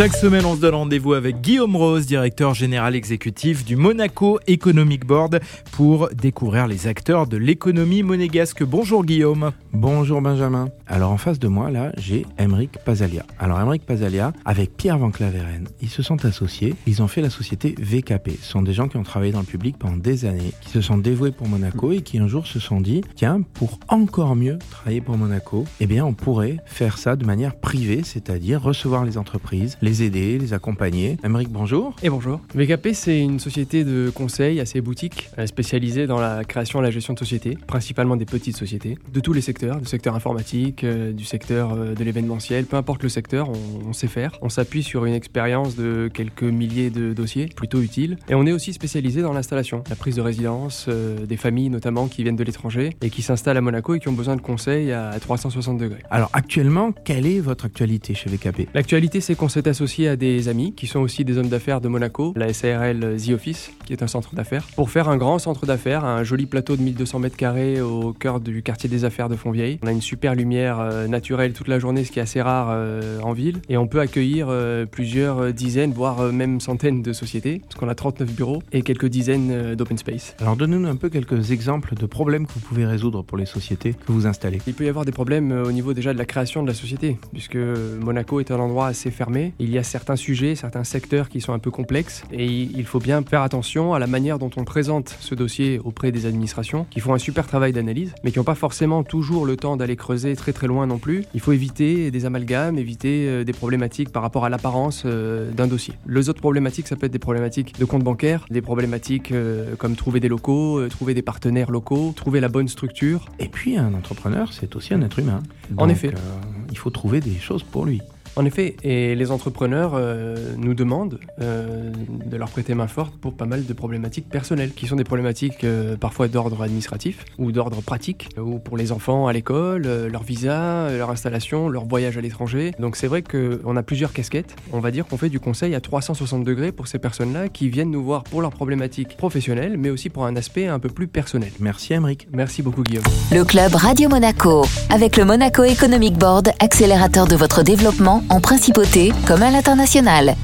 Chaque semaine, on se donne rendez-vous avec Guillaume Rose, directeur général exécutif du Monaco Economic Board, pour découvrir les acteurs de l'économie monégasque. Bonjour Guillaume. Bonjour Benjamin. Alors en face de moi, là, j'ai Emeric Pazalia. Alors Emeric Pazalia, avec Pierre Van Claveren, ils se sont associés. Ils ont fait la société VKP. Ce sont des gens qui ont travaillé dans le public pendant des années, qui se sont dévoués pour Monaco et qui un jour se sont dit, tiens, pour encore mieux travailler pour Monaco, eh bien on pourrait faire ça de manière privée, c'est-à-dire recevoir les entreprises, les aider, les accompagner. Emeric, bonjour. Et bonjour. VKP, c'est une société de conseil assez boutique, euh, spécialisée dans la création et la gestion de sociétés, principalement des petites sociétés, de tous les secteurs, du secteur informatique, euh, du secteur euh, de l'événementiel, peu importe le secteur, on, sait faire. On s'appuie sur une expérience de quelques milliers de dossiers, plutôt utiles. Et on est aussi spécialisé dans l'installation, la prise de résidence, des familles notamment qui viennent de l'étranger et qui s'installent à Monaco et qui ont besoin de conseils à 360 degrés. Alors actuellement, quelle est votre actualité chez VKP L'actualité, c'est qu'on s'est associé à des amis qui sont aussi des hommes d'affaires de Monaco, la SARL The Office, qui est un centre d'affaires, pour faire un grand centre d'affaires, un joli plateau de 1200 mètres carrés au cœur du quartier des affaires de Fontvieille. On a une super lumière euh, naturelle toute la journée, ce qui est assez rare euh, en ville, et on peut accueillir euh, plusieurs dizaines, voire même centaines de sociétés, parce qu'on a 39 bureaux et quelques dizaines d'open space. Alors donnez-nous un peu quelques exemples de problèmes que vous pouvez résoudre pour les sociétés que vous installez. Il peut y avoir des problèmes au niveau déjà de la création de la société, puisque Monaco est un endroit assez fermé. Il y a certains sujets, certains secteurs qui sont un peu complexes et il faut bien faire attention à la manière dont on présente ce dossier auprès des administrations qui font un super travail d'analyse mais qui n'ont pas forcément toujours le temps d'aller creuser très très loin non plus. Il faut éviter des amalgames, éviter euh, des problématiques par rapport à l'apparence euh, d'un dossier. Les autres problématiques, ça peut être des problématiques de compte bancaire, des problématiques euh, comme trouver des locaux, trouver des partenaires locaux, trouver la bonne structure. Et puis un entrepreneur, c'est aussi un être humain. en effet. il faut trouver des choses pour lui. En effet, et les entrepreneurs euh, nous demandent euh, de leur prêter main forte pour pas mal de problématiques personnelles, qui sont des problématiques euh, parfois d'ordre administratif ou d'ordre pratique, ou pour les enfants à l'école, leur visa, leur installation, leur voyage à l'étranger. Donc c'est vrai qu'on a plusieurs casquettes. On va dire qu'on fait du conseil à 360 degrés pour ces personnes-là qui viennent nous voir pour leurs problématiques professionnelles, mais aussi pour un aspect un peu plus personnel. Merci Emeric. Merci beaucoup Guillaume. Le club Radio Monaco, avec le Monaco Economic Board, accélérateur de votre développement en principauté comme à l'international.